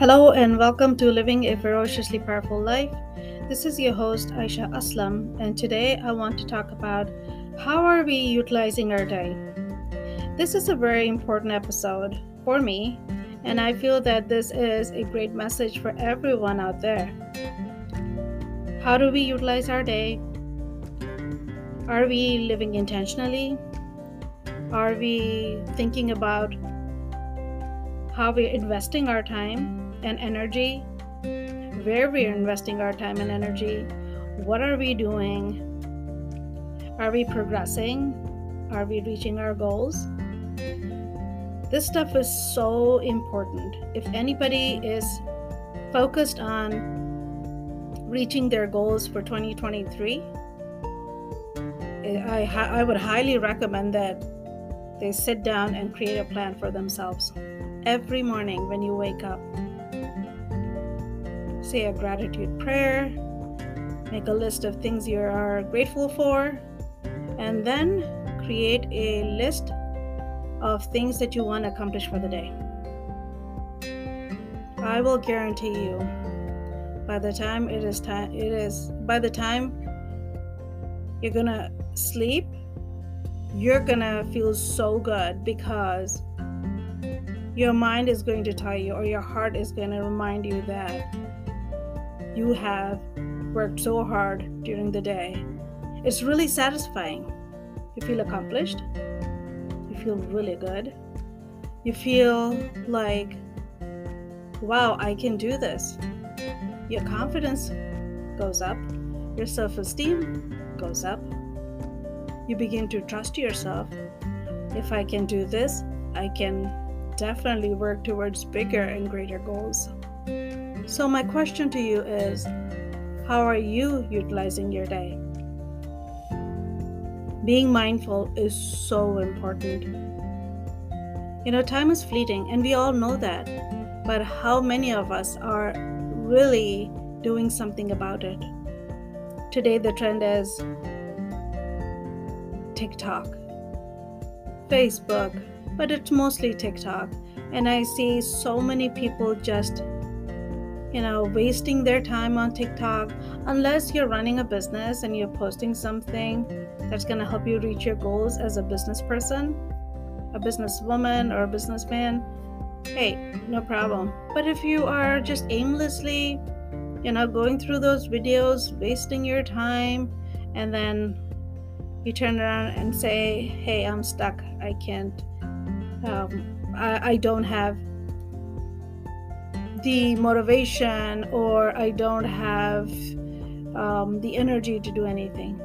Hello and welcome to Living a Ferociously Powerful Life. This is your host Aisha Aslam and today I want to talk about how are we utilizing our day. This is a very important episode for me and I feel that this is a great message for everyone out there. How do we utilize our day? Are we living intentionally? Are we thinking about how we're investing our time and energy, where we're investing our time and energy, what are we doing? Are we progressing? Are we reaching our goals? This stuff is so important. If anybody is focused on reaching their goals for 2023, eh, I, I would highly recommend that they sit down and create a plan for themselves every morning when you wake up. Say a gratitude prayer, make a list of things you are grateful for, and then create a list of things that you want to accomplish for the day. I will guarantee you by the time it is time it is by the time you're going to sleep, you're going to feel so good because your mind is going to tell you, or your heart is going to remind you that you have worked so hard during the day. It's really satisfying. You feel accomplished. You feel really good. You feel like, wow, I can do this. Your confidence goes up. Your self esteem goes up. You begin to trust yourself. If I can do this, I can definitely work towards bigger and greater goals. So, my question to you is how are you utilizing your day? Being mindful is so important. You know, time is fleeting, and we all know that. But how many of us are really doing something about it? Today, the trend is TikTok, Facebook, but it's mostly TikTok. And I see so many people just, you know, wasting their time on TikTok. Unless you're running a business and you're posting something that's going to help you reach your goals as a business person, a businesswoman, or a businessman, hey, no problem. But if you are just aimlessly, you know, going through those videos, wasting your time, and then you turn around and say, hey, I'm stuck, I can't um, I, I don't have the motivation or I don't have um, the energy to do anything.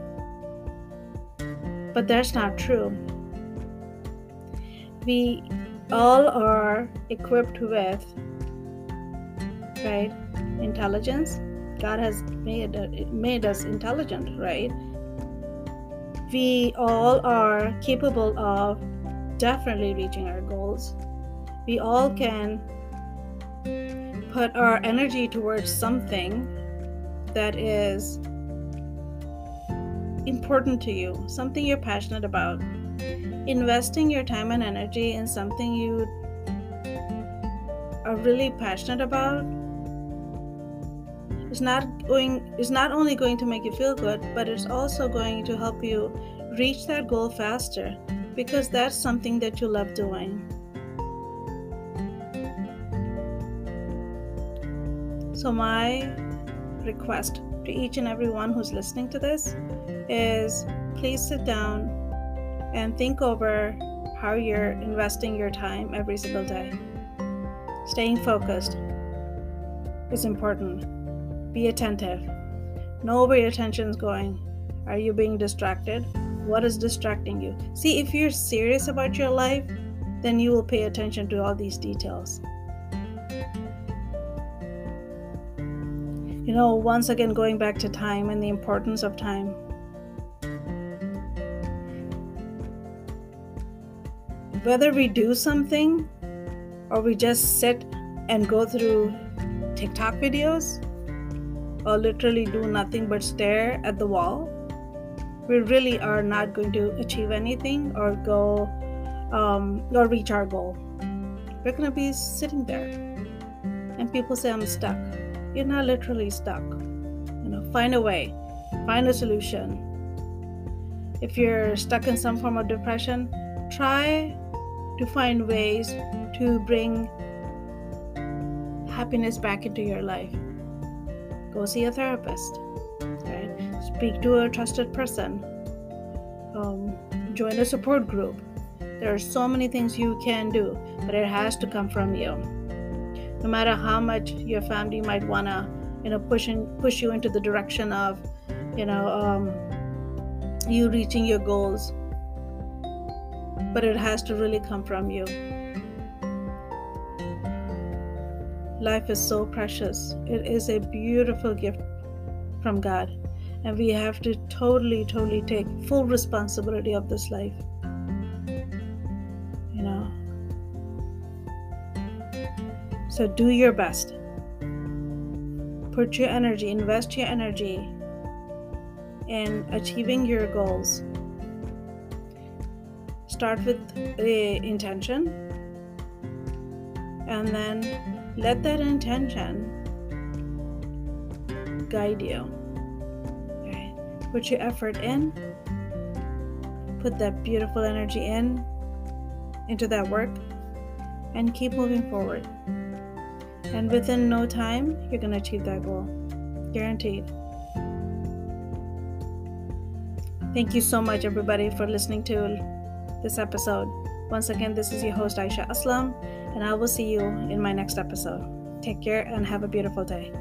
But that's not true. We all are equipped with right intelligence. God has made made us intelligent, right? We all are capable of definitely reaching our goals. We all can put our energy towards something that is important to you, something you're passionate about. Investing your time and energy in something you are really passionate about is not going is not only going to make you feel good, but it's also going to help you reach that goal faster because that's something that you love doing. So, my request to each and everyone who's listening to this is please sit down and think over how you're investing your time every single day. Staying focused is important. Be attentive. Know where your attention is going. Are you being distracted? What is distracting you? See, if you're serious about your life, then you will pay attention to all these details. You know, once again, going back to time and the importance of time. Whether we do something or we just sit and go through TikTok videos or literally do nothing but stare at the wall, we really are not going to achieve anything or go um, or reach our goal. We're going to be sitting there. and people say I'm stuck. You're not literally stuck. You know, find a way, find a solution. If you're stuck in some form of depression, try to find ways to bring happiness back into your life. Go see a therapist. Right? Speak to a trusted person. Um, join a support group. There are so many things you can do, but it has to come from you. No matter how much your family might wanna, you know, push in, push you into the direction of, you know, um, you reaching your goals, but it has to really come from you. Life is so precious. It is a beautiful gift from God, and we have to totally, totally take full responsibility of this life. So do your best. Put your energy, invest your energy in achieving your goals. Start with the intention and then let that intention guide you. Put your effort in. Put that beautiful energy in into that work and keep moving forward and within no time you're going to achieve that goal guaranteed thank you so much everybody for listening to this episode. Once again, this is your host, Aisha Aslam, and I will see you in my next episode. Take care and have a beautiful day.